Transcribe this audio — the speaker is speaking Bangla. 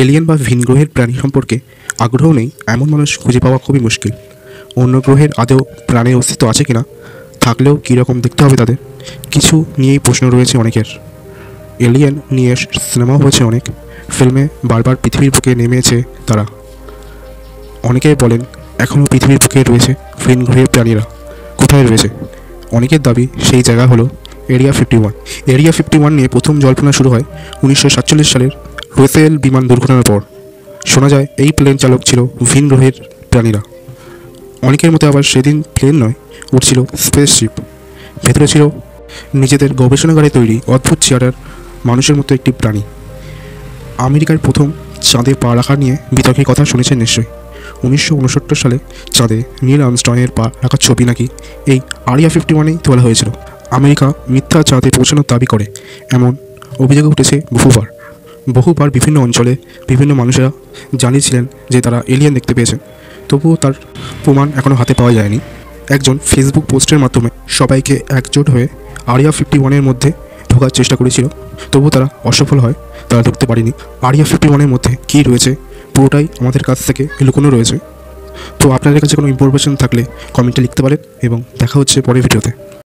এলিয়েন বা ভিন গ্রহের প্রাণী সম্পর্কে আগ্রহ নেই, এমন মানুষ খুঁজে পাওয়া খুবই মুশকিল। অন্য গ্রহের আদৌ প্রাণের অস্তিত্ব আছে কিনা, থাকলেও কীরকম দেখতে হবে তাদের, কিছু নিয়েই প্রশ্ন রয়েছে অনেকের। এলিয়েন নিয়ে সিনেমাও হয়েছে অনেক, ফিল্মে বারবার পৃথিবীর বুকে নেমেছে তারা। অনেকে বলেন এখনও পৃথিবীর বুকে রয়েছে ভিন গ্রহের প্রাণীরা, কোথায় রয়েছে? অনেকের দাবি সেই জায়গা হলো area fifty one. Area fifty one নিয়ে প্রথম জল্পনা শুরু হয় উনিশশো সাতচল্লিশ সালের রোসেল বিমান দুর্ঘটনার পর, শোনা যায় এই প্লেন চালক ছিল ভিন গ্রহের প্রাণীরা। অনেকের মতে আবার সেদিন প্লেন নয় উঠছিল স্পেসশিপ ভেতরে ছিল নিজেদের গবেষণাগারে তৈরি অদ্ভুত চেয়ারের মানুষের মতো একটি প্রাণী। আমেরিকার প্রথম চাঁদে পা রাখা নিয়ে বিতর্কের কথা শুনেছেন নিশ্চয়ই। উনিশশো উনসত্তর সালে চাঁদে নীল আর্মস্ট্রংয়ের পা রাখার ছবি নাকি এই আরিয়া ফিফটি ওয়ানেই তোলা হয়েছিল। আমেরিকা মিথ্যা চাঁদে পৌঁছানোর দাবি করে, এমন অভিযোগ উঠেছে বহুবার বহুবার বিভিন্ন অঞ্চলে বিভিন্ন মানুষেরা জানিয়েছিলেন যে তারা এলিয়েন দেখতে পেয়েছেন। তবুও তার প্রমাণ এখনও হাতে পাওয়া যায়নি। একজন ফেসবুক পোস্টের মাধ্যমে সবাইকে একজোট হয়ে আরিয়া ফিফটি ওয়ানের মধ্যে ঢোকার চেষ্টা করেছিল। তবুও তারা অসফল হয়, তারা ঢুকতে পারেনি। আরিয়া ফিফটি ওয়ানের মধ্যে কী রয়েছে, পুরোটাই আমাদের কাছ থেকে লুকোনো রয়েছে। তো আপনাদের কাছে কোনো ইনফরমেশন থাকলে কমেন্টে লিখতে পারেন এবং দেখা হচ্ছে পরের ভিডিওতে